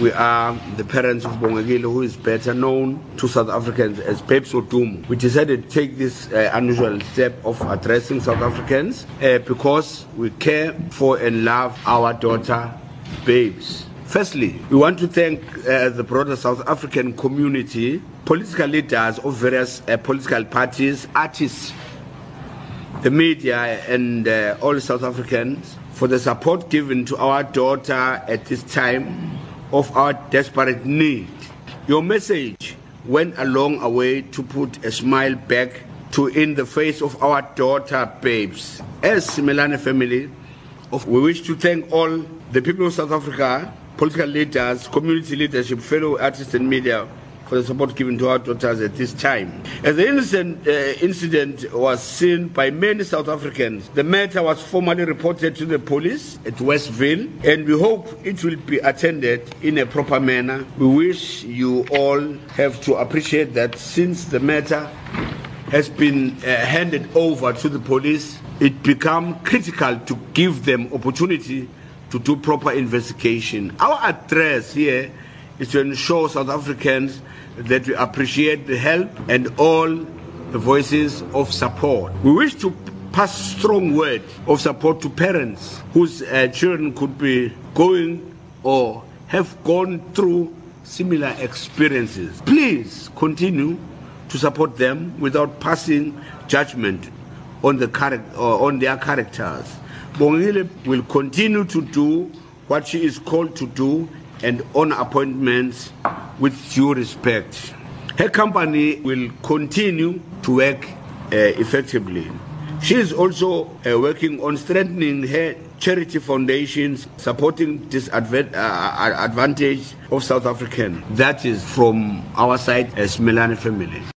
We are the parents of Bongekile, who is better known to South Africans as Babes Wodumo. We decided to take this uh, unusual step of addressing South Africans uh, because we care for and love our daughter, Babes. Firstly, we want to thank uh, the broader South African community, political leaders of various uh, political parties, artists, the media, and uh, all South Africans for the support given to our daughter at this time of our desperate need. Your message went a long way to put a smile back to in the face of our daughter babes. As Melane family, we wish to thank all the people of South Africa, political leaders, community leadership, fellow artists and media for the support given to our daughters at this time. As the incident, uh, incident was seen by many South Africans, the matter was formally reported to the police at Westville, and we hope it will be attended in a proper manner. We wish you all have to appreciate that since the matter has been uh, handed over to the police, it become critical to give them opportunity to do proper investigation. Our address here is to ensure South Africans that we appreciate the help and all the voices of support. We wish to pass strong word of support to parents whose uh, children could be going or have gone through similar experiences. Please continue to support them without passing judgment on the char- or on their characters. Bongile will continue to do what she is called to do and on appointments with due respect. Her company will continue to work uh, effectively. She is also uh, working on strengthening her charity foundations, supporting disadvantage uh, of South African. That is from our side as Melane family.